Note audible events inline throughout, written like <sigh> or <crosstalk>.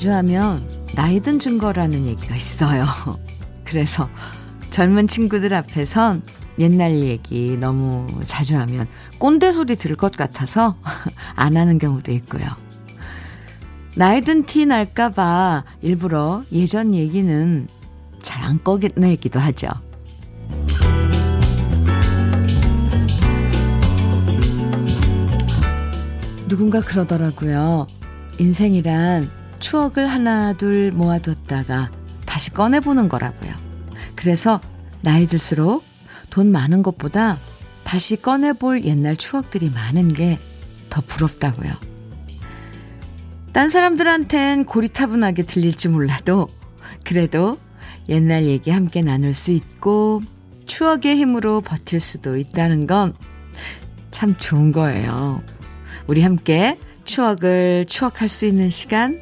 자주 하면 나이 든 증거라는 얘기가 있어요. <laughs> 그래서 젊은 친구들 앞에선 옛날 얘기 너무 자주 하면 꼰대 소리 들을 것 같아서 <laughs> 안 하는 경우도 있고요. 나이 든 티 날까봐 일부러 예전 얘기는 잘 안 꺼내기도 하죠. 누군가 그러더라고요. 인생이란 추억을 하나 둘 모아뒀다가 다시 꺼내보는 거라고요. 그래서 나이 들수록 돈 많은 것보다 다시 꺼내볼 옛날 추억들이 많은 게 더 부럽다고요. 딴 사람들한텐 고리타분하게 들릴지 몰라도 그래도 옛날 얘기 함께 나눌 수 있고 추억의 힘으로 버틸 수도 있다는 건 참 좋은 거예요. 우리 함께 추억을 추억할 수 있는 시간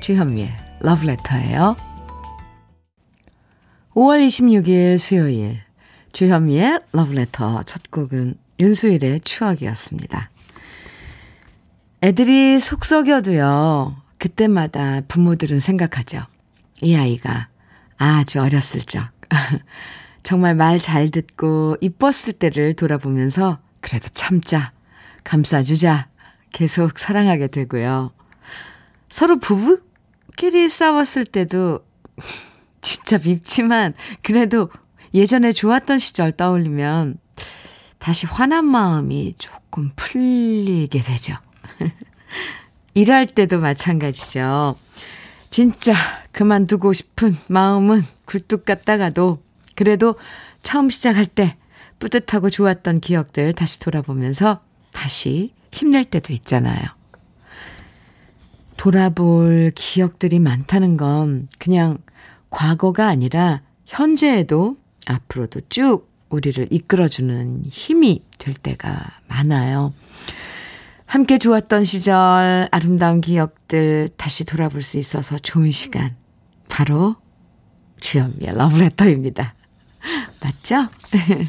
주현미의 러브레터예요. 5월 26일 수요일 주현미의 러브레터 첫 곡은 윤수일의 추억이었습니다. 애들이 속 썩여도요. 그때마다 부모들은 생각하죠. 이 아이가 아주 어렸을 적 <laughs> 정말 말 잘 듣고 이뻤을 때를 돌아보면서 그래도 참자 감싸주자 계속 사랑하게 되고요. 서로 부부 끼리 싸웠을 때도 <laughs> 진짜 밉지만 그래도 예전에 좋았던 시절 떠올리면 다시 화난 마음이 조금 풀리게 되죠. <laughs> 일할 때도 마찬가지죠. 진짜 그만두고 싶은 마음은 굴뚝 같다가도 그래도 처음 시작할 때 뿌듯하고 좋았던 기억들 다시 돌아보면서 다시 힘낼 때도 있잖아요. 돌아볼 기억들이 많다는 건 그냥 과거가 아니라 현재에도 앞으로도 쭉 우리를 이끌어주는 힘이 될 때가 많아요. 함께 좋았던 시절, 아름다운 기억들 다시 돌아볼 수 있어서 좋은 시간. 바로 주현미의 러브레터입니다. 맞죠? <laughs>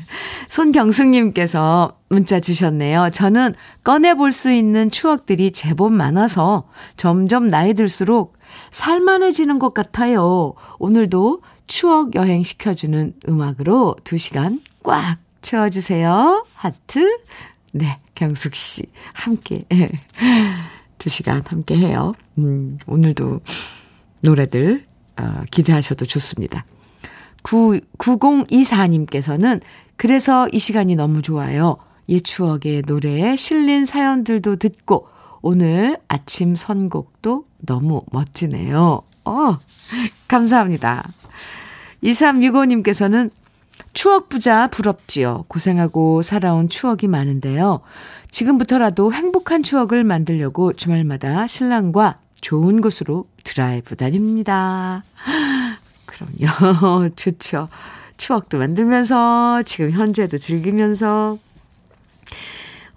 손경숙님께서 문자 주셨네요. 저는 꺼내볼 수 있는 추억들이 제법 많아서 점점 나이 들수록 살만해지는 것 같아요. 오늘도 추억 여행 시켜주는 음악으로 2시간 꽉 채워주세요. 하트. 네, 경숙 씨. 함께. <laughs> 2시간 함께 해요. 음, 오늘도 노래들 어, 기대하셔도 좋습니다. 9, 9024님께서는 그래서 이 시간이 너무 좋아요. 옛 추억의 노래에 실린 사연들도 듣고 오늘 아침 선곡도 너무 멋지네요. 어, 감사합니다. 2365님께서는 추억 부자 부럽지요. 고생하고 살아온 추억이 많은데요. 지금부터라도 행복한 추억을 만들려고 주말마다 신랑과 좋은 곳으로 드라이브 다닙니다. 그럼요. <laughs> 좋죠. 추억도 만들면서 지금 현재도 즐기면서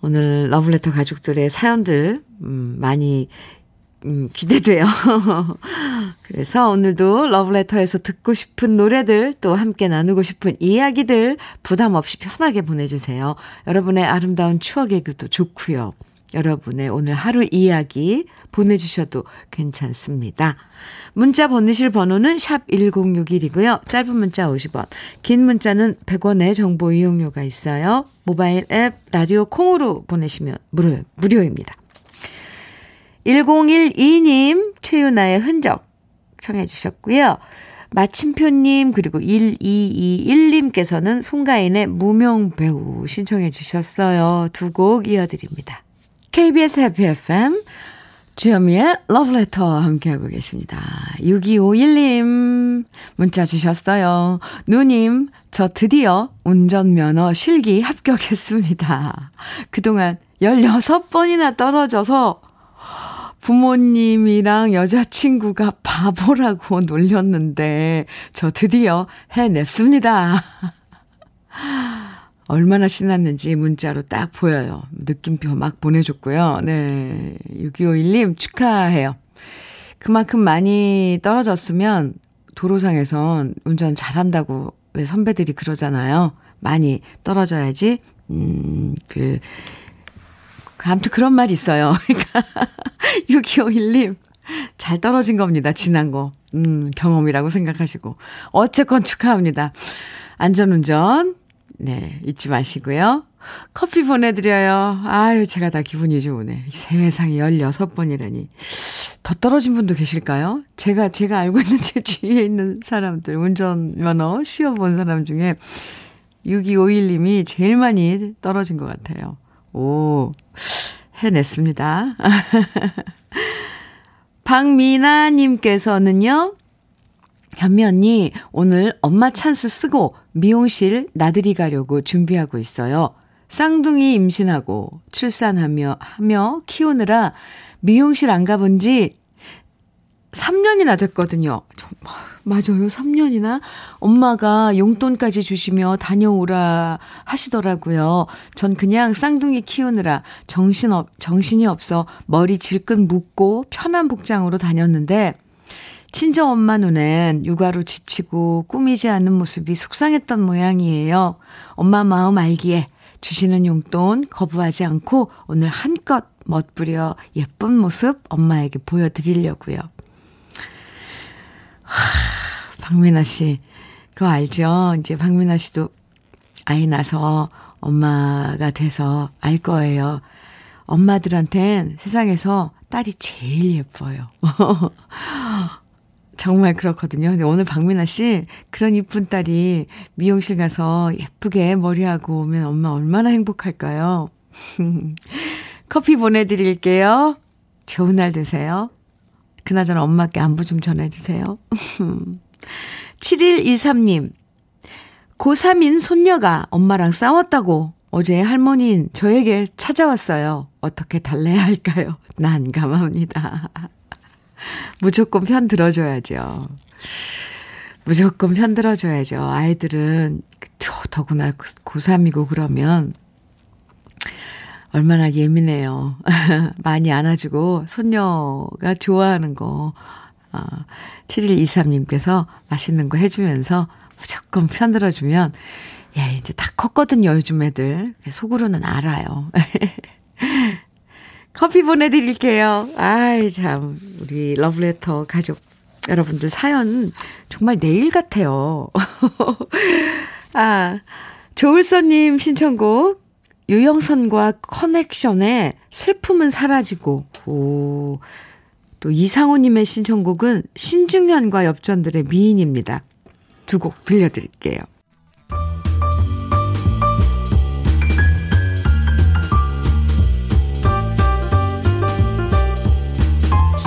오늘 러블레터 가족들의 사연들 음, 많이 음, 기대돼요. <laughs> 그래서 오늘도 러브레터에서 듣고 싶은 노래들 또 함께 나누고 싶은 이야기들 부담 없이 편하게 보내주세요. 여러분의 아름다운 추억 얘기도 좋고요. 여러분의 오늘 하루 이야기 보내주셔도 괜찮습니다. 문자 보내실 번호는 샵 1061이고요. 짧은 문자 50원, 긴 문자는 100원의 정보 이용료가 있어요. 모바일 앱 라디오 콩으로 보내시면 무료, 무료입니다. 1012님 최윤아의 흔적 청해 주셨고요. 마침표님 그리고 1221님께서는 송가인의 무명배우 신청해 주셨어요. 두 곡 이어드립니다. KBS 해피 FM 주현미의 러브레터 함께하고 계십니다. 6251님 문자 주셨어요. 누님 저 드디어 운전면허 실기 합격했습니다. 그동안 16번이나 떨어져서 부모님이랑 여자친구가 바보라고 놀렸는데 저 드디어 해냈습니다. 얼마나 신났는지 문자로 딱 보여요. 느낌표 막 보내줬고요. 네. 6251님 축하해요. 그만큼 많이 떨어졌으면 도로상에선 운전 잘한다고 왜 선배들이 그러잖아요. 많이 떨어져야지, 음, 그, 아무튼 그런 말이 있어요. <laughs> 그러니까 6251님 잘 떨어진 겁니다. 지난 거. 음, 경험이라고 생각하시고. 어쨌건 축하합니다. 안전운전, 네, 잊지 마시고요. 커피 보내드려요. 아유, 제가 다 기분이 좋으네. 세상에 16번이라니. 더 떨어진 분도 계실까요? 제가, 제가 알고 있는 제 주위에 있는 사람들, 운전면허 시험 사람 중에 6251님이 제일 많이 떨어진 것 같아요. 오, 해냈습니다. <laughs> 박미나님께서는요, 현미 언니, 오늘 엄마 찬스 쓰고 미용실 나들이 가려고 준비하고 있어요. 쌍둥이 임신하고 출산하며, 하며 키우느라 미용실 안 가본 지 3년이나 됐거든요. 맞아요. 3년이나 엄마가 용돈까지 주시며 다녀오라 하시더라고요. 전 그냥 쌍둥이 키우느라 정신 없, 정신이 없어 머리 질끈 묶고 편한 복장으로 다녔는데 친정 엄마 눈엔 육아로 지치고 꾸미지 않는 모습이 속상했던 모양이에요. 엄마 마음 알기에 주시는 용돈 거부하지 않고 오늘 한껏 멋부려 예쁜 모습 엄마에게 보여드리려고요. 하, 박민아 씨, 그거 알죠? 이제 박민아 씨도 아이 나서 엄마가 돼서 알 거예요. 엄마들한텐 세상에서 딸이 제일 예뻐요. <laughs> 정말 그렇거든요. 근데 오늘 박민아 씨, 그런 이쁜 딸이 미용실 가서 예쁘게 머리하고 오면 엄마 얼마나 행복할까요? <laughs> 커피 보내드릴게요. 좋은 날 되세요. 그나저나 엄마께 안부 좀 전해주세요. <laughs> 7123님, 고3인 손녀가 엄마랑 싸웠다고 어제 할머니인 저에게 찾아왔어요. 어떻게 달래야 할까요? <laughs> 난감합니다. <laughs> 무조건 편 들어줘야죠. 무조건 편 들어줘야죠. 아이들은 더구나 고3이고 그러면 얼마나 예민해요. <laughs> 많이 안아주고 손녀가 좋아하는 거 아, 7123님께서 맛있는 거 해주면서 무조건 편 들어주면 야 이제 다 컸거든요 요즘 애들 속으로는 알아요. <laughs> 커피 보내드릴게요. 아이, 참, 우리 러브레터 가족 여러분들 사연 정말 내일 같아요. <laughs> 아, 조을선님 신청곡, 유영선과 커넥션의 슬픔은 사라지고, 오, 또 이상호님의 신청곡은 신중현과 엽전들의 미인입니다. 두 곡 들려드릴게요.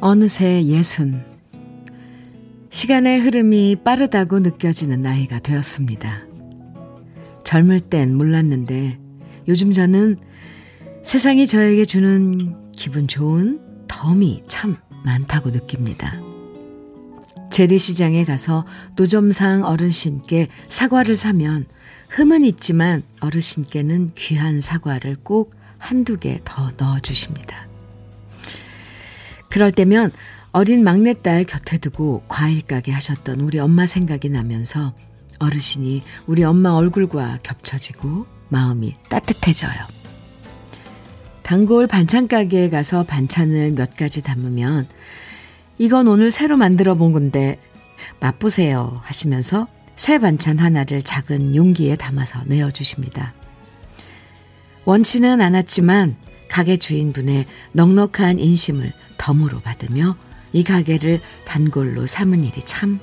어느새 예순. 시간의 흐름이 빠르다고 느껴지는 나이가 되었습니다. 젊을 땐 몰랐는데 요즘 저는 세상이 저에게 주는 기분 좋은 덤이 참 많다고 느낍니다. 재래시장에 가서 노점상 어르신께 사과를 사면 흠은 있지만 어르신께는 귀한 사과를 꼭 한두 개 더 넣어주십니다. 그럴 때면 어린 막내딸 곁에 두고 과일 가게 하셨던 우리 엄마 생각이 나면서 어르신이 우리 엄마 얼굴과 겹쳐지고 마음이 따뜻해져요. 단골 반찬 가게에 가서 반찬을 몇 가지 담으면 이건 오늘 새로 만들어 본 건데 맛보세요 하시면서 새 반찬 하나를 작은 용기에 담아서 내어주십니다. 원치는 않았지만 가게 주인분의 넉넉한 인심을 덤으로 받으며 이 가게를 단골로 삼은 일이 참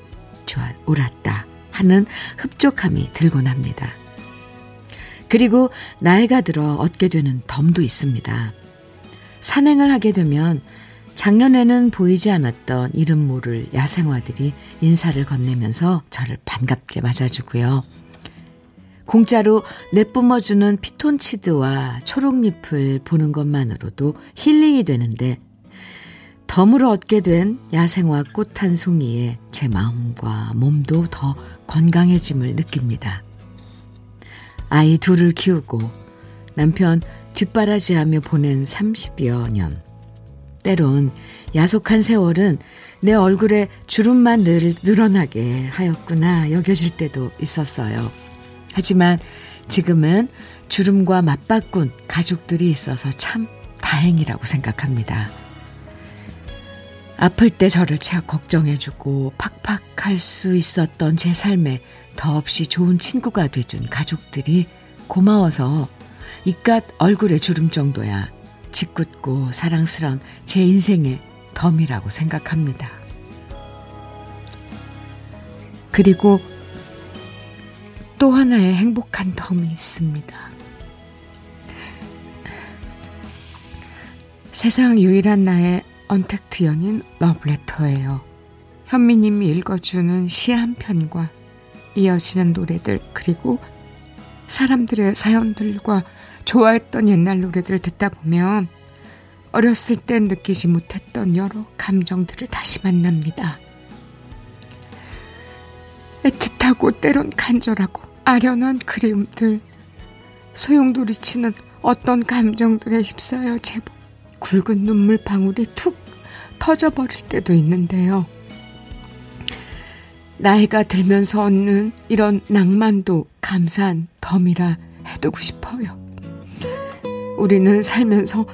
좋아 옳았다 하는 흡족함이 들곤 합니다. 그리고 나이가 들어 얻게 되는 덤도 있습니다. 산행을 하게 되면 작년에는 보이지 않았던 이름 모를 야생화들이 인사를 건네면서 저를 반갑게 맞아주고요. 공짜로 내뿜어주는 피톤치드와 초록잎을 보는 것만으로도 힐링이 되는데 덤으로 얻게 된 야생화 꽃 한 송이에 제 마음과 몸도 더 건강해짐을 느낍니다. 아이 둘을 키우고 남편 뒷바라지하며 보낸 30여 년. 때론 야속한 세월은 내 얼굴에 주름만 늘 늘어나게 하였구나 여겨질 때도 있었어요. 하지만 지금은 주름과 맞바꾼 가족들이 있어서 참 다행이라고 생각합니다. 아플 때 저를 차 걱정해주고 팍팍할 수 있었던 제 삶에 더없이 좋은 친구가 돼준 가족들이 고마워서 이깟 얼굴에 주름 정도야 짓궂고 사랑스런 제 인생의 덤이라고 생각합니다. 그리고 또 하나의 행복한 덤이 있습니다. 세상 유일한 나의 언택트 연인 러브레터예요. 현미님이 읽어주는 시 한 편과 이어지는 노래들 그리고 사람들의 사연들과 좋아했던 옛날 노래들을 듣다 보면 어렸을 땐 느끼지 못했던 여러 감정들을 다시 만납니다. 애틋하고 때론 간절하고 아련한 그리움들, 소용돌이치는 어떤 감정들에 휩싸여 제법 굵은 눈물 방울이 툭 터져버릴 때도 있는데요. 나이가 들면서 얻는 이런 낭만도 감사한 덤이라 해두고 싶어요. 우리는 살면서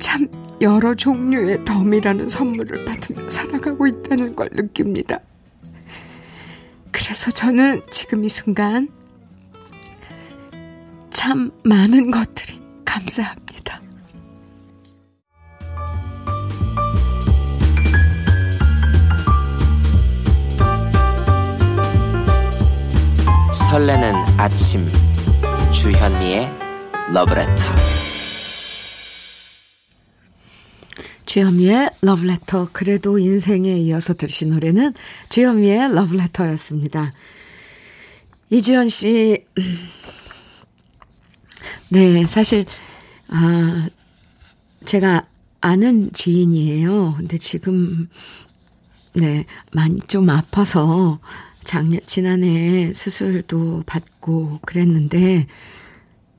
참 여러 종류의 덤이라는 선물을 받으며 살아가고 있다는 걸 느낍니다. 그래서 저는 지금 이 순간 참 많은 것들이 감사합니다. 설레는 아침 주현미의 러브레터 주현미의 러브레터 그래도 인생에 이어서 들으신 노래는 주현미의 러브레터였습니다. 이지연 씨 <clears throat> 네, 사실 아 제가 아는 지인이에요. 근데 지금 네, 많이 좀 아파서 작년, 지난해 수술도 받고 그랬는데,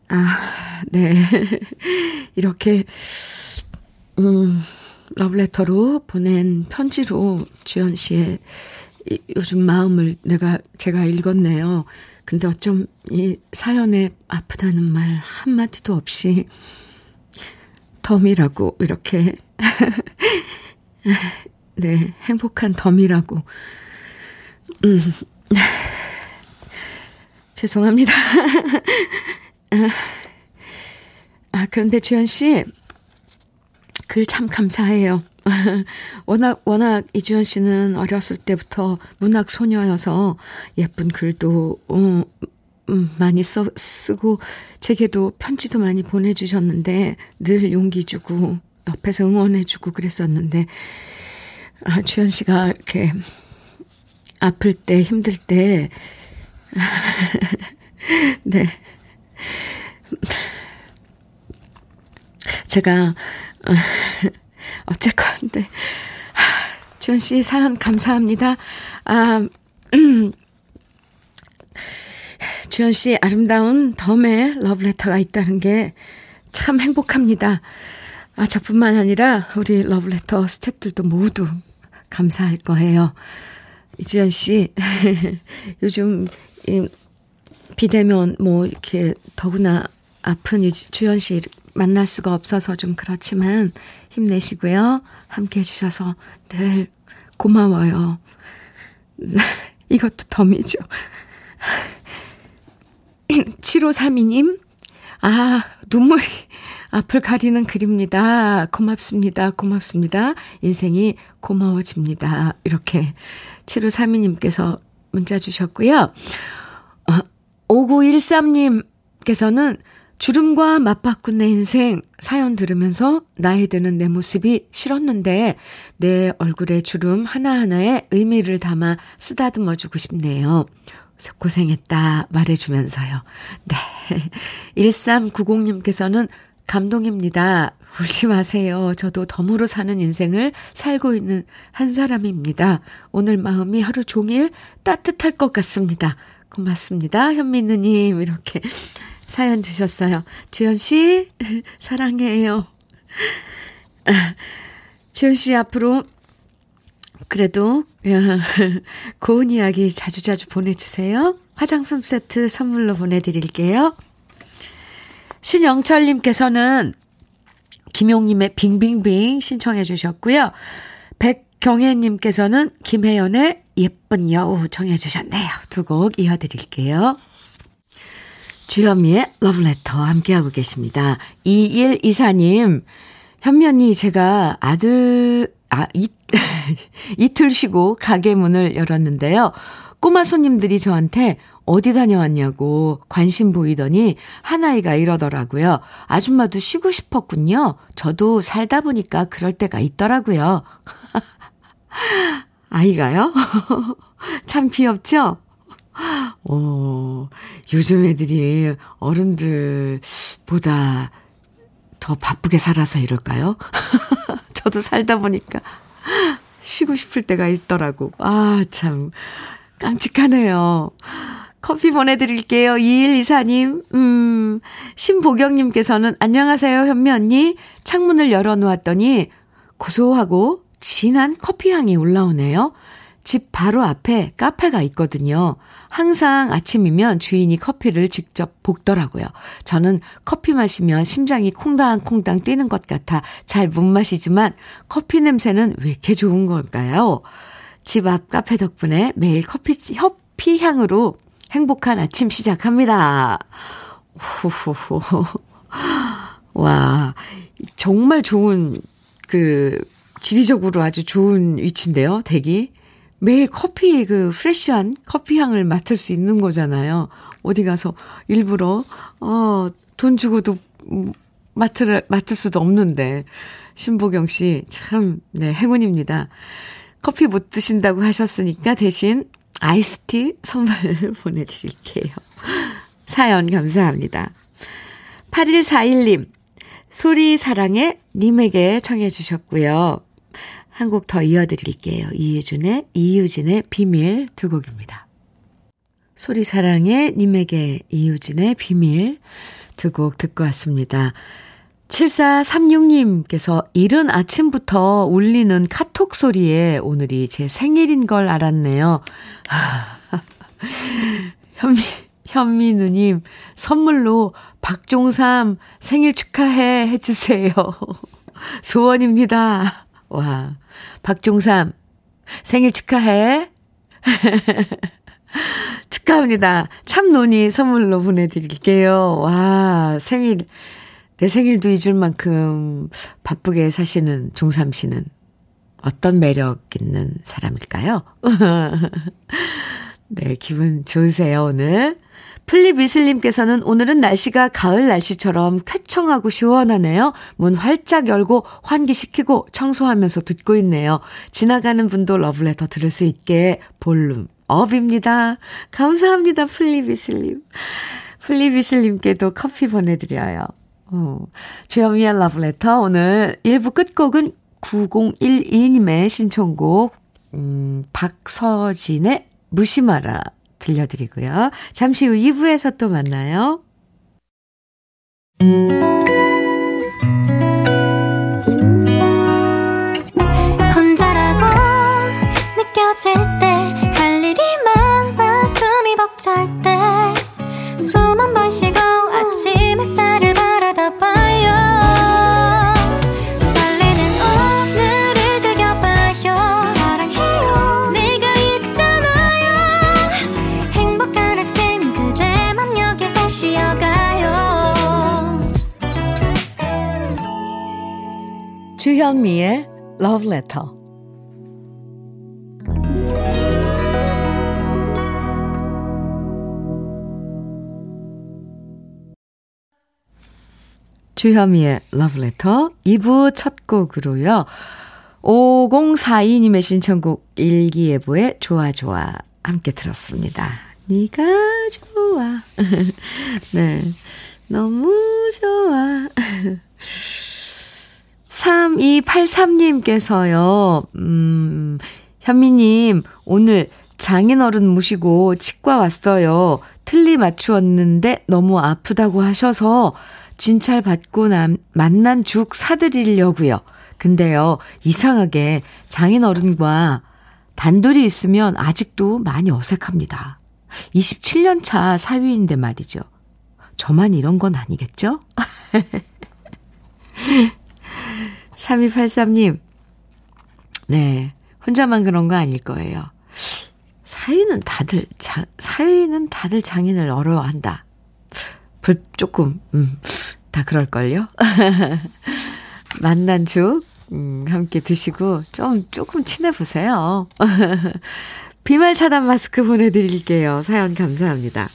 아, 네. <laughs> 이렇게, 음, 러브레터로 보낸 편지로 주연 씨의 이, 요즘 마음을 내가, 제가 읽었네요. 근데 어쩜 이 사연에 아프다는 말 한마디도 없이 덤이라고 이렇게, <laughs> 네, 행복한 덤이라고 음. 죄송합니다. <laughs> 아, 그런데 주현 씨, 글 참 감사해요. <laughs> 워낙, 워낙 이주연 씨는 어렸을 때부터 문학 소녀여서 예쁜 글도, 어, 음, 많이 써, 쓰고, 제게도 편지도 많이 보내주셨는데, 늘 용기 주고, 옆에서 응원해주고 그랬었는데, 아, 주현 씨가 이렇게 아플 때, 힘들 때, <laughs> 네. 제가, <laughs> 어쨌건, 네. 주현 씨 사연 감사합니다. 아, 음. 주현 씨 아름다운 덤에 러브레터가 있다는 게 참 행복합니다. 아, 저뿐만 아니라 우리 러브레터 스탭들도 모두 감사할 거예요. 이주연 씨, <laughs> 요즘 이 비대면 뭐 이렇게 더구나 아픈 이주연 씨 만날 수가 없어서 좀 그렇지만 힘내시고요. 함께 해주셔서 늘 고마워요. <laughs> 이것도 덤이죠. <laughs> 7532님, 아, 눈물이 앞을 가리는 글입니다. 고맙습니다. 고맙습니다. 인생이 고마워집니다. 이렇게 7532님께서 문자 주셨고요. 어, 5913님께서는 주름과 맞바꾼 내 인생 사연 들으면서 나이 드는 내 모습이 싫었는데 내 얼굴에 주름 하나하나에 의미를 담아 쓰다듬어 주고 싶네요. 고생했다 말해주면서요. 네. 1390님께서는 감동입니다. 울지 마세요. 저도 덤으로 사는 인생을 살고 있는 한 사람입니다. 오늘 마음이 하루 종일 따뜻할 것 같습니다. 고맙습니다. 현민우님, 이렇게 사연 주셨어요. 주연 씨, <laughs> 사랑해요. <laughs> 주연 씨 앞으로 그래도 <laughs> 고운 이야기 자주자주 보내주세요. 화장품 세트 선물로 보내드릴게요. 신영철님께서는 김용님의 빙빙빙 신청해 주셨고요. 백경혜님께서는 김혜연의 예쁜 여우 청해 주셨네요. 두 곡 이어드릴게요. 주현미의 러브레터 함께하고 계십니다. 2124님, 현면이 제가 아들, 아, 이, <laughs> 이틀 쉬고 가게 문을 열었는데요. 꼬마 손님들이 저한테 어디 다녀왔냐고 관심 보이더니 한아이가 이러더라고요. 아줌마도 쉬고 싶었군요. 저도 살다 보니까 그럴 때가 있더라고요. <laughs> 아이가요? <laughs> 참 귀엽죠? 어, 요즘 애들이 어른들보다 더 바쁘게 살아서 이럴까요? <laughs> 저도 살다 보니까 쉬고 싶을 때가 있더라고. 아, 참. 깜찍하네요. 커피 보내드릴게요. 2124님, 음, 신보경님께서는 안녕하세요, 현미 언니. 창문을 열어놓았더니 고소하고 진한 커피 향이 올라오네요. 집 바로 앞에 카페가 있거든요. 항상 아침이면 주인이 커피를 직접 볶더라고요. 저는 커피 마시면 심장이 콩당콩당 뛰는 것 같아 잘 못 마시지만 커피 냄새는 왜 이렇게 좋은 걸까요? 집 앞 카페 덕분에 매일 커피, 커피 향으로 행복한 아침 시작합니다. 호호호. 와, 정말 좋은, 그, 지리적으로 아주 좋은 위치인데요, 댁이. 매일 커피, 그, 프레쉬한 커피 향을 맡을 수 있는 거잖아요. 어디 가서 일부러, 어, 돈 주고도 맡을, 맡을 수도 없는데. 신보경 씨, 참, 네, 행운입니다. 커피 못 드신다고 하셨으니까 대신 아이스티 선물 <laughs> 보내드릴게요. 사연 감사합니다. 8141님, 소리 사랑해 님에게 청해 주셨고요. 한 곡 더 이어드릴게요. 이유준의, 이유진의 비밀 두 곡입니다. 소리 사랑해 님에게 이유진의 비밀 두 곡 듣고 왔습니다. 7436님께서 이른 아침부터 울리는 카톡 소리에 오늘이 제 생일인 걸 알았네요. <laughs> 현미, 현미 누님, 선물로 박종삼 생일 축하해 해주세요. <laughs> 소원입니다. 와, 박종삼 생일 축하해. <laughs> 축하합니다. 참논이 선물로 보내드릴게요. 와, 생일. 내 생일도 잊을 만큼 바쁘게 사시는 종삼 씨는 어떤 매력 있는 사람일까요? <laughs> 네, 기분 좋으세요, 오늘. 플리비슬님께서는 오늘은 날씨가 가을 날씨처럼 쾌청하고 시원하네요. 문 활짝 열고 환기시키고 청소하면서 듣고 있네요. 지나가는 분도 러브레터 들을 수 있게 볼륨 업입니다. 감사합니다, 플리비슬님. 플리비슬님께도 커피 보내드려요. 어, 주현미의 러브레터 오늘 1부 끝곡은 9012님의 신청곡 음, 박서진의 무심하라 들려드리고요. 잠시 후 2부에서 또 만나요. 혼자라고 느껴질 때 할 일이 많아 숨이 벅찰 때 주현미의 Love Letter. 주현미의 러브레터 2부 첫 곡으로요. 5042님의 신청곡 일기예보의 좋아 좋아 함께 들었습니다. 네가 좋아. <laughs> 네. 너무 좋아. <laughs> 3283님께서요, 음, 현미님, 오늘 장인어른 모시고 치과 왔어요. 틀리 맞추었는데 너무 아프다고 하셔서 진찰 받고 난, 만난 죽 사드리려고요. 근데요, 이상하게 장인어른과 단둘이 있으면 아직도 많이 어색합니다. 27년 차 사위인데 말이죠. 저만 이런 건 아니겠죠? <laughs> 3283님, 네, 혼자만 그런 거 아닐 거예요. 사위는 다들, 자, 사위는 다들 장인을 어려워한다. 불, 조금, 음, 다 그럴걸요? <laughs> 만난 죽, 음, 함께 드시고, 좀, 조금 친해보세요. <laughs> 비말 차단 마스크 보내드릴게요. 사연 감사합니다.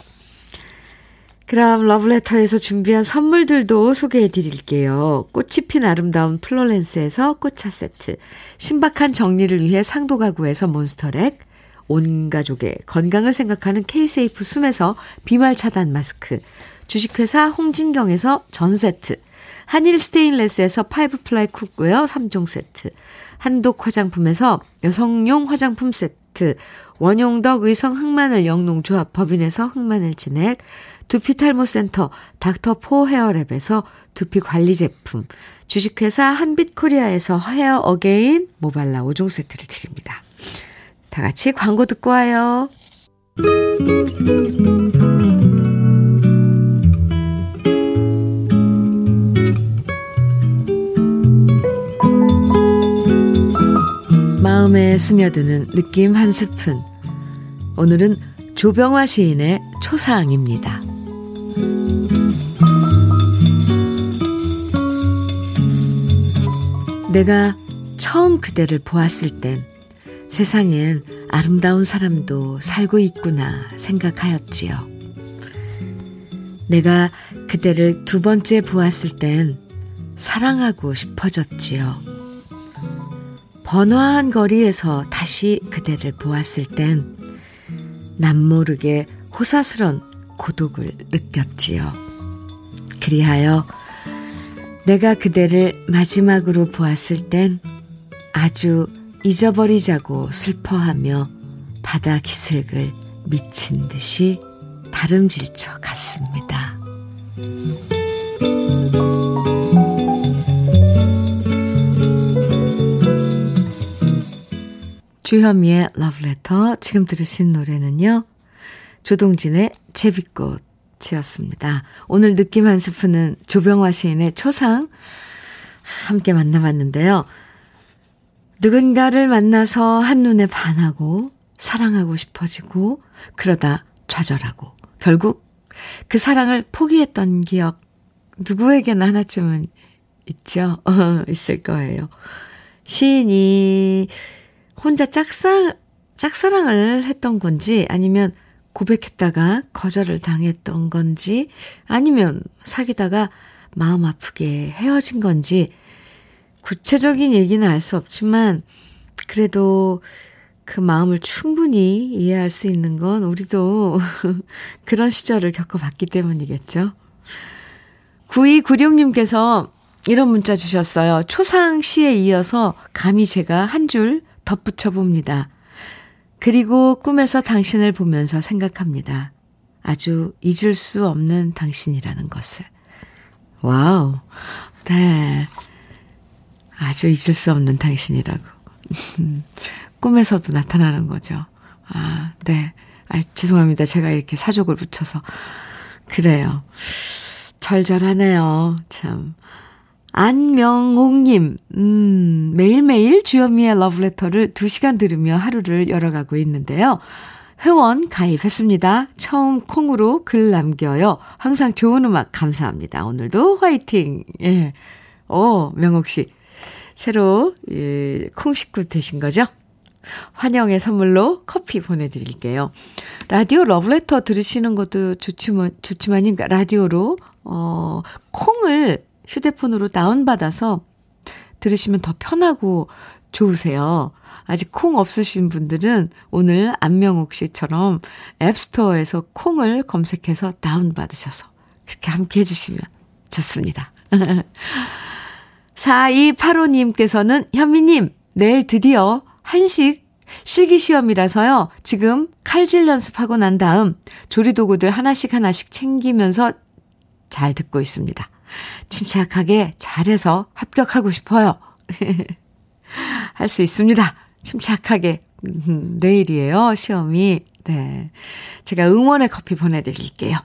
그럼 러브레터에서 준비한 선물들도 소개해 드릴게요. 꽃이 핀 아름다운 플로렌스에서 꽃차 세트, 신박한 정리를 위해 상도 가구에서 몬스터렉, 온 가족의 건강을 생각하는 케이세이프 숨에서 비말 차단 마스크, 주식회사 홍진경에서 전 세트, 한일 스테인레스에서 five ply cookware 3종 세트, 한독 화장품에서 여성용 화장품 세트, 원용덕 의성 흑마늘 영농조합 법인에서 흑마늘 진액, 두피 탈모 센터 닥터 포 헤어랩에서 두피 관리 제품, 주식회사 한빛 코리아에서 헤어 어게인 모발라 5종 세트를 드립니다. 다 같이 광고 듣고 와요. 마음에 스며드는 느낌 한 스푼. 오늘은 조병화 시인의 초사항입니다. 내가 처음 그대를 보았을 땐 세상엔 아름다운 사람도 살고 있구나 생각하였지요. 내가 그대를 두 번째 보았을 땐 사랑하고 싶어졌지요. 번화한 거리에서 다시 그대를 보았을 땐 남모르게 호사스런 고독을 느꼈지요. 그리하여 내가 그대를 마지막으로 보았을 땐 아주 잊어버리자고 슬퍼하며 바다 기슭을 미친 듯이 다름질쳐 갔습니다. 주현미의 러브레터 지금 들으신 노래는요. 조동진의 제비꽃이었습니다. 오늘 느낌 한 스푼은 조병화 시인의 초상 함께 만나봤는데요. 누군가를 만나서 한눈에 반하고 사랑하고 싶어지고 그러다 좌절하고 결국 그 사랑을 포기했던 기억 누구에게나 하나쯤은 있죠. <laughs> 있을 거예요. 시인이 혼자 짝사, 짝사랑을 했던 건지 아니면 고백했다가 거절을 당했던 건지 아니면 사귀다가 마음 아프게 헤어진 건지 구체적인 얘기는 알 수 없지만 그래도 그 마음을 충분히 이해할 수 있는 건 우리도 <laughs> 그런 시절을 겪어봤기 때문이겠죠. 9296님께서 이런 문자 주셨어요. 초상 시에 이어서 감히 제가 한 줄 덧붙여 봅니다. 그리고 꿈에서 당신을 보면서 생각합니다. 아주 잊을 수 없는 당신이라는 것을. 와우. 네. 아주 잊을 수 없는 당신이라고. 꿈에서도 나타나는 거죠. 아, 네. 아, 죄송합니다. 제가 이렇게 사족을 붙여서. 그래요. 절절하네요. 참. 안명옥님, 음, 매일매일 주현미의 러브레터를 2시간 들으며 하루를 열어가고 있는데요. 회원 가입했습니다. 처음 콩으로 글 남겨요. 항상 좋은 음악 감사합니다. 오늘도 화이팅! 예. 오, 명옥씨. 새로, 예, 콩 식구 되신 거죠? 환영의 선물로 커피 보내드릴게요. 라디오 러브레터 들으시는 것도 좋지만, 좋지만, 라디오로, 어, 콩을 휴대폰으로 다운받아서 들으시면 더 편하고 좋으세요. 아직 콩 없으신 분들은 오늘 안명옥 씨처럼 앱스토어에서 콩을 검색해서 다운받으셔서 그렇게 함께 해주시면 좋습니다. <laughs> 4285님께서는 현미님, 내일 드디어 한식 실기시험이라서요. 지금 칼질 연습하고 난 다음 조리도구들 하나씩 하나씩 챙기면서 잘 듣고 있습니다. 침착하게 잘해서 합격하고 싶어요. <laughs> 할 수 있습니다. 침착하게. 음, 내일이에요, 시험이. 네. 제가 응원의 커피 보내드릴게요.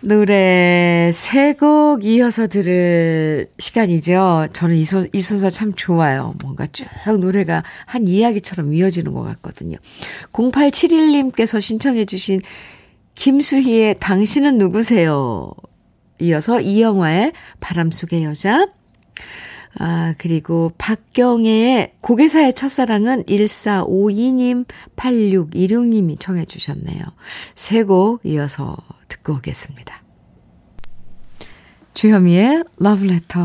노래 세 곡 이어서 들을 시간이죠. 저는 이, 소, 이 순서 참 좋아요. 뭔가 쭉 노래가 한 이야기처럼 이어지는 것 같거든요. 0871님께서 신청해 주신 김수희의 당신은 누구세요? 이어서 이영화의 바람 속의 여자. 아, 그리고 박경애의 고개사의 첫사랑은 1452님, 8626님이 청해 주셨네요. 세 곡 이어서 듣고 오겠습니다. 주현미의 러브레터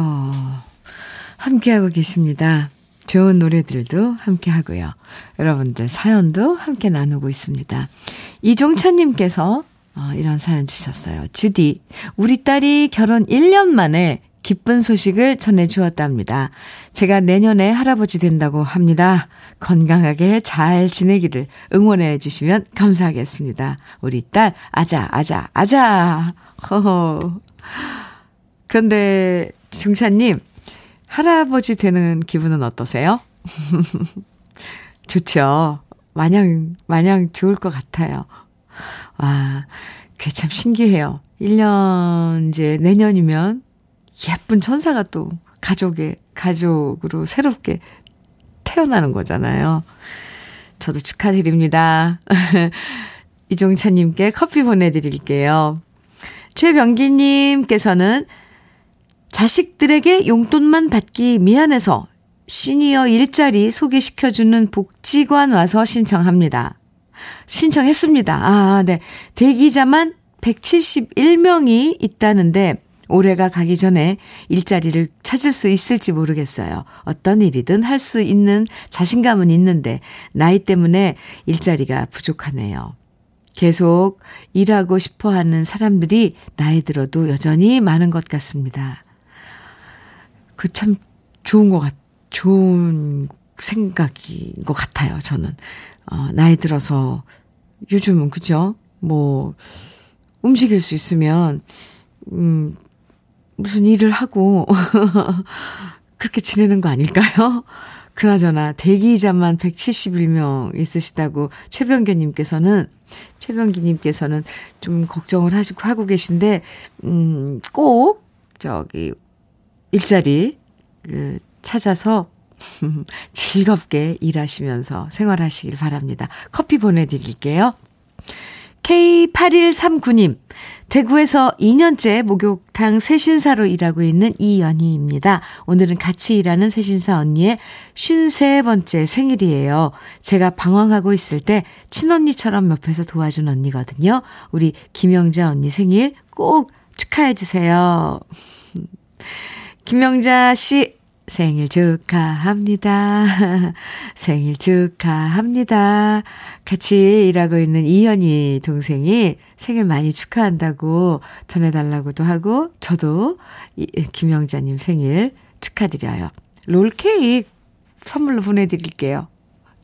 함께하고 계십니다. 좋은 노래들도 함께 하고요. 여러분들 사연도 함께 나누고 있습니다. 이종찬님께서 어, 이런 사연 주셨어요. 주디, 우리 딸이 결혼 1년 만에 기쁜 소식을 전해 주었답니다. 제가 내년에 할아버지 된다고 합니다. 건강하게 잘 지내기를 응원해 주시면 감사하겠습니다. 우리 딸, 아자, 아자, 아자. 허허. 그런데, 중찬님, 할아버지 되는 기분은 어떠세요? <laughs> 좋죠. 마냥, 마냥 좋을 것 같아요. 와, 그게 참 신기해요. 1년, 이제 내년이면 예쁜 천사가 또 가족의, 가족으로 새롭게 태어나는 거잖아요. 저도 축하드립니다. <laughs> 이종찬님께 커피 보내드릴게요. 최병기님께서는 자식들에게 용돈만 받기 미안해서 시니어 일자리 소개시켜주는 복지관 와서 신청합니다. 신청했습니다. 아, 네. 대기자만 171명이 있다는데 올해가 가기 전에 일자리를 찾을 수 있을지 모르겠어요. 어떤 일이든 할 수 있는 자신감은 있는데 나이 때문에 일자리가 부족하네요. 계속 일하고 싶어 하는 사람들이 나이 들어도 여전히 많은 것 같습니다. 그 참 좋은 것 같, 좋은 생각인 것 같아요, 저는. 어, 나이 들어서 요즘은, 그죠? 뭐, 움직일 수 있으면, 음, 무슨 일을 하고 <laughs> 그렇게 지내는 거 아닐까요? <laughs> 그나저나 대기자만 171명 있으시다고 최병규님께서는 최병기님께서는 좀 걱정을 하시고 하고 계신데 음 꼭 저기 일자리 찾아서 <laughs> 즐겁게 일하시면서 생활하시길 바랍니다. 커피 보내드릴게요. K8139님, 대구에서 2년째 목욕탕 세신사로 일하고 있는 이연희입니다. 오늘은 같이 일하는 세신사 언니의 53번째 생일이에요. 제가 방황하고 있을 때 친언니처럼 옆에서 도와준 언니거든요. 우리 김영자 언니 생일 꼭 축하해주세요. 김영자 씨, 생일 축하합니다. <laughs> 생일 축하합니다. 같이 일하고 있는 이현희 동생이 생일 많이 축하한다고 전해달라고도 하고, 저도 김영자님 생일 축하드려요. 롤케이크 선물로 보내드릴게요.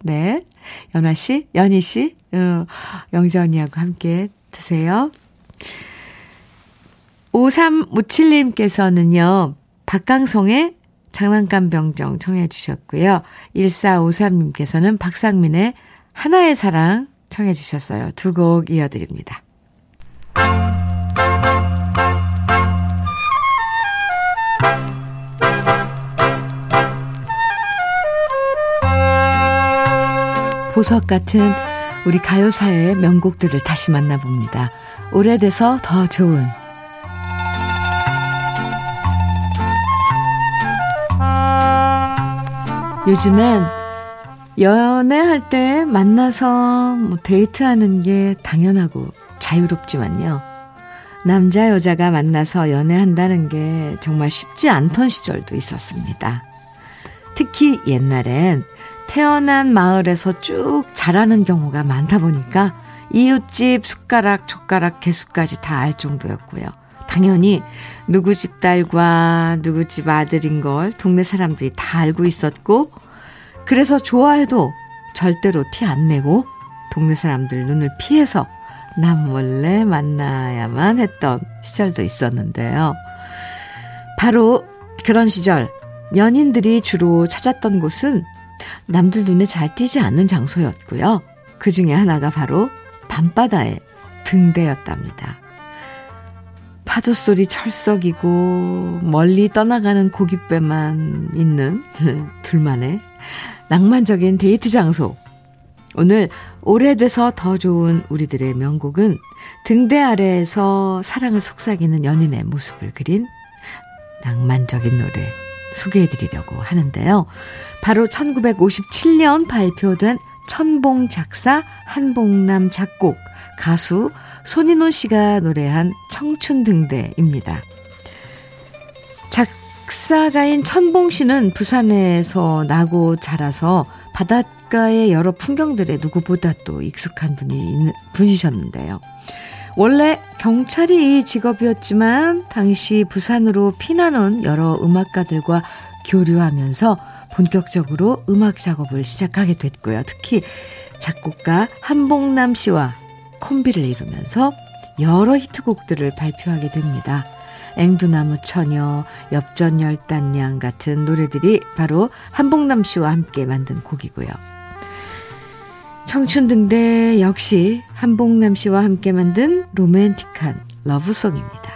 네. 연아씨, 연희씨, 어, 영자 언니하고 함께 드세요. 5357님께서는요, 박강성의 장난감 병정 청해 주셨고요. 1453님께서는 박상민의 하나의 사랑 청해 주셨어요. 두 곡 이어드립니다. 보석 같은 우리 가요사의 명곡들을 다시 만나봅니다. 오래돼서 더 좋은 요즘엔 연애할 때 만나서 뭐 데이트하는 게 당연하고 자유롭지만요. 남자 여자가 만나서 연애한다는 게 정말 쉽지 않던 시절도 있었습니다. 특히 옛날엔 태어난 마을에서 쭉 자라는 경우가 많다 보니까 이웃집 숟가락, 젓가락 개수까지 다 알 정도였고요. 당연히 누구 집 딸과 누구 집 아들인 걸 동네 사람들이 다 알고 있었고, 그래서 좋아해도 절대로 티 안 내고 동네 사람들 눈을 피해서 남 몰래 만나야만 했던 시절도 있었는데요. 바로 그런 시절 연인들이 주로 찾았던 곳은 남들 눈에 잘 띄지 않는 장소였고요. 그 중에 하나가 바로 밤바다의 등대였답니다. 파도 소리 철썩이고 멀리 떠나가는 고깃배만 있는 <laughs> 둘만의 낭만적인 데이트 장소. 오늘 오래돼서 더 좋은 우리들의 명곡은 등대 아래에서 사랑을 속삭이는 연인의 모습을 그린 낭만적인 노래 소개해 드리려고 하는데요. 바로 1957년 발표된 천봉 작사, 한봉남 작곡, 가수 손인호 씨가 노래한 청춘 등대입니다. 작사가인 천봉 씨는 부산에서 나고 자라서 바닷가의 여러 풍경들에 누구보다 또 익숙한 분이 분이셨는데요. 원래 경찰이 직업이었지만 당시 부산으로 피난온 여러 음악가들과 교류하면서 본격적으로 음악 작업을 시작하게 됐고요. 특히 작곡가 한봉남 씨와 콤비를 이루면서 여러 히트곡들을 발표하게 됩니다. 앵두나무 처녀, 엽전열단양 같은 노래들이 바로 한봉남 씨와 함께 만든 곡이고요. 청춘 등대 역시 한봉남 씨와 함께 만든 로맨틱한 러브송입니다.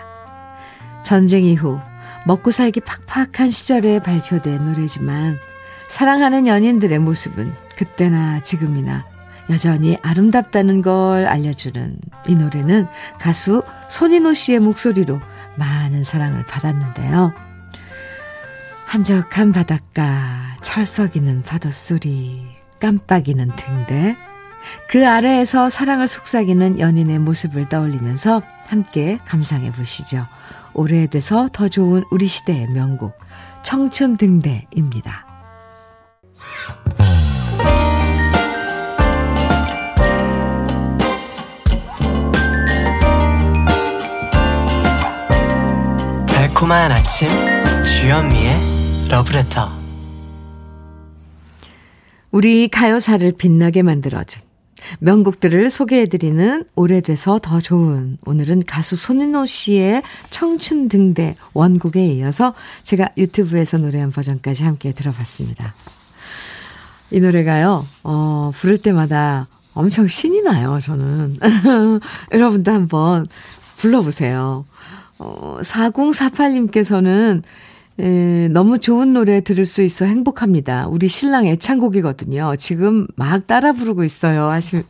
전쟁 이후 먹고 살기 팍팍한 시절에 발표된 노래지만 사랑하는 연인들의 모습은 그때나 지금이나 여전히 아름답다는 걸 알려주는 이 노래는 가수 손인호 씨의 목소리로 많은 사랑을 받았는데요. 한적한 바닷가, 철썩이는 파도 소리, 깜빡이는 등대, 그 아래에서 사랑을 속삭이는 연인의 모습을 떠올리면서 함께 감상해 보시죠. 오래돼서 더 좋은 우리 시대의 명곡, 청춘 등대입니다. 달콤한 아침 주현미의 러브레터 우리 가요사를 빛나게 만들어준 명곡들을 소개해드리는 오래돼서 더 좋은 오늘은 가수 손인호 씨의 청춘 등대 원곡에 이어서 제가 유튜브에서 노래한 버전까지 함께 들어봤습니다. 이 노래가요, 어, 부를 때마다 엄청 신이 나요, 저는. <laughs> 여러분도 한번 불러보세요. 어, 4048님께서는 에, 너무 좋은 노래 들을 수 있어 행복합니다. 우리 신랑 애창곡이거든요. 지금 막 따라 부르고 있어요. 하시,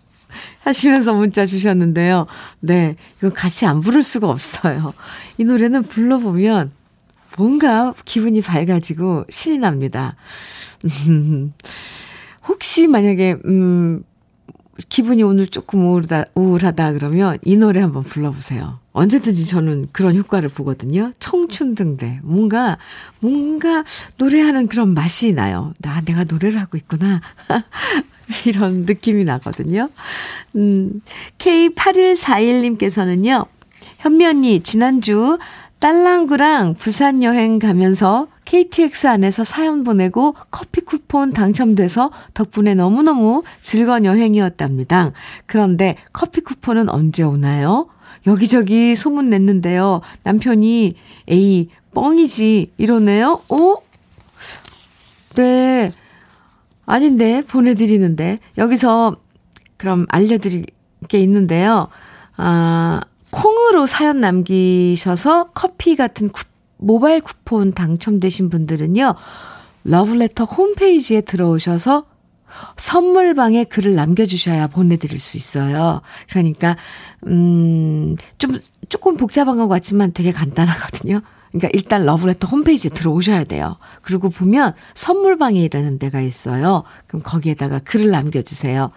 하시면서 문자 주셨는데요. 네, 이거 같이 안 부를 수가 없어요. 이 노래는 불러보면 뭔가 기분이 밝아지고 신이 납니다. <laughs> 혹시 만약에, 음, 기분이 오늘 조금 우울하다, 우울하다 그러면 이 노래 한번 불러보세요. 언제든지 저는 그런 효과를 보거든요. 청춘 등대. 뭔가, 뭔가 노래하는 그런 맛이 나요. 나, 내가 노래를 하고 있구나. <laughs> 이런 느낌이 나거든요. 음, K8141님께서는요, 현미 언니, 지난주 딸랑구랑 부산 여행 가면서 KTX 안에서 사연 보내고 커피 쿠폰 당첨돼서 덕분에 너무너무 즐거운 여행이었답니다. 그런데 커피 쿠폰은 언제 오나요? 여기저기 소문 냈는데요. 남편이 에이, 뻥이지. 이러네요. 어? 네. 아닌데, 보내드리는데. 여기서 그럼 알려드릴 게 있는데요. 아, 콩으로 사연 남기셔서 커피 같은 쿠, 모바일 쿠폰 당첨되신 분들은요, 러브레터 홈페이지에 들어오셔서 선물방에 글을 남겨주셔야 보내드릴 수 있어요. 그러니까, 음, 좀, 조금 복잡한 것 같지만 되게 간단하거든요. 그러니까 일단 러브레터 홈페이지에 들어오셔야 돼요. 그리고 보면 선물방이라는 데가 있어요. 그럼 거기에다가 글을 남겨주세요.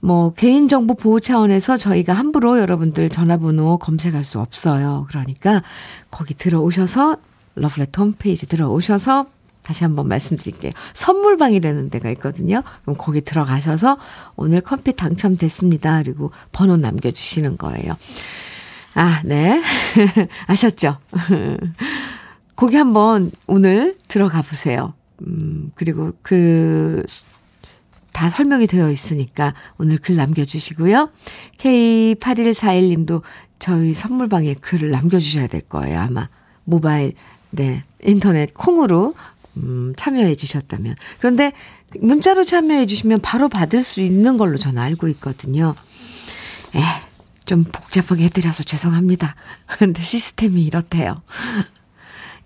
뭐 개인정보 보호 차원에서 저희가 함부로 여러분들 전화번호 검색할 수 없어요. 그러니까 거기 들어오셔서 러브레터 홈페이지 들어오셔서 다시 한번 말씀드릴게요. 선물방이라는 데가 있거든요. 그럼 거기 들어가셔서 오늘 커피 당첨됐습니다. 그리고 번호 남겨주시는 거예요. 아, 네. <laughs> 아셨죠? <laughs> 거기 한번 오늘 들어가 보세요. 음, 그리고 그, 다 설명이 되어 있으니까 오늘 글 남겨주시고요. K8141님도 저희 선물방에 글을 남겨주셔야 될 거예요. 아마 모바일, 네, 인터넷 콩으로 음, 참여해 주셨다면. 그런데 문자로 참여해 주시면 바로 받을 수 있는 걸로 저는 알고 있거든요. 에, 좀 복잡하게 해드려서 죄송합니다. <laughs> 근데 시스템이 이렇대요.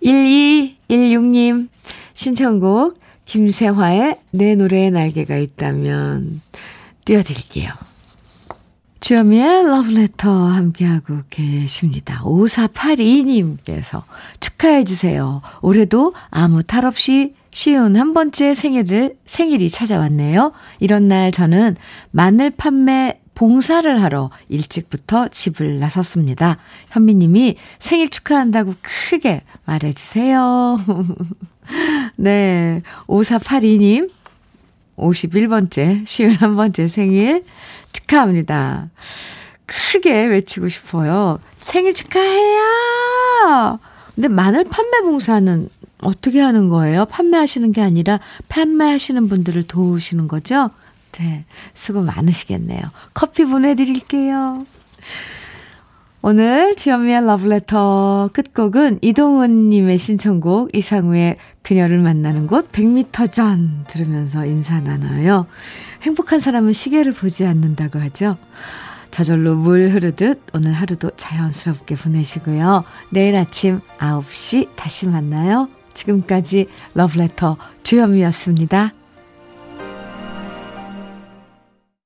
1216님 신청곡 김세화의 내 노래에 날개가 있다면 띄워드릴게요. 주여미의 러브레터 함께하고 계십니다. 5482님께서 축하해주세요. 올해도 아무 탈 없이 쉬운 한 번째 생일을, 생일이 찾아왔네요. 이런 날 저는 마늘 판매 봉사를 하러 일찍부터 집을 나섰습니다. 현미님이 생일 축하한다고 크게 말해주세요. <laughs> 네. 5482님, 51번째, 쉬운 한 번째 생일 축하합니다. 크게 외치고 싶어요. 생일 축하해요! 근데 마늘 판매 봉사는 어떻게 하는 거예요? 판매하시는 게 아니라 판매하시는 분들을 도우시는 거죠? 네. 수고 많으시겠네요. 커피 보내드릴게요. 오늘 주현미의 러브레터 끝곡은 이동은님의 신청곡 이상우의 그녀를 만나는 곳 100m 전 들으면서 인사 나눠요. 행복한 사람은 시계를 보지 않는다고 하죠. 저절로 물 흐르듯 오늘 하루도 자연스럽게 보내시고요. 내일 아침 9시 다시 만나요. 지금까지 러브레터 주현미였습니다.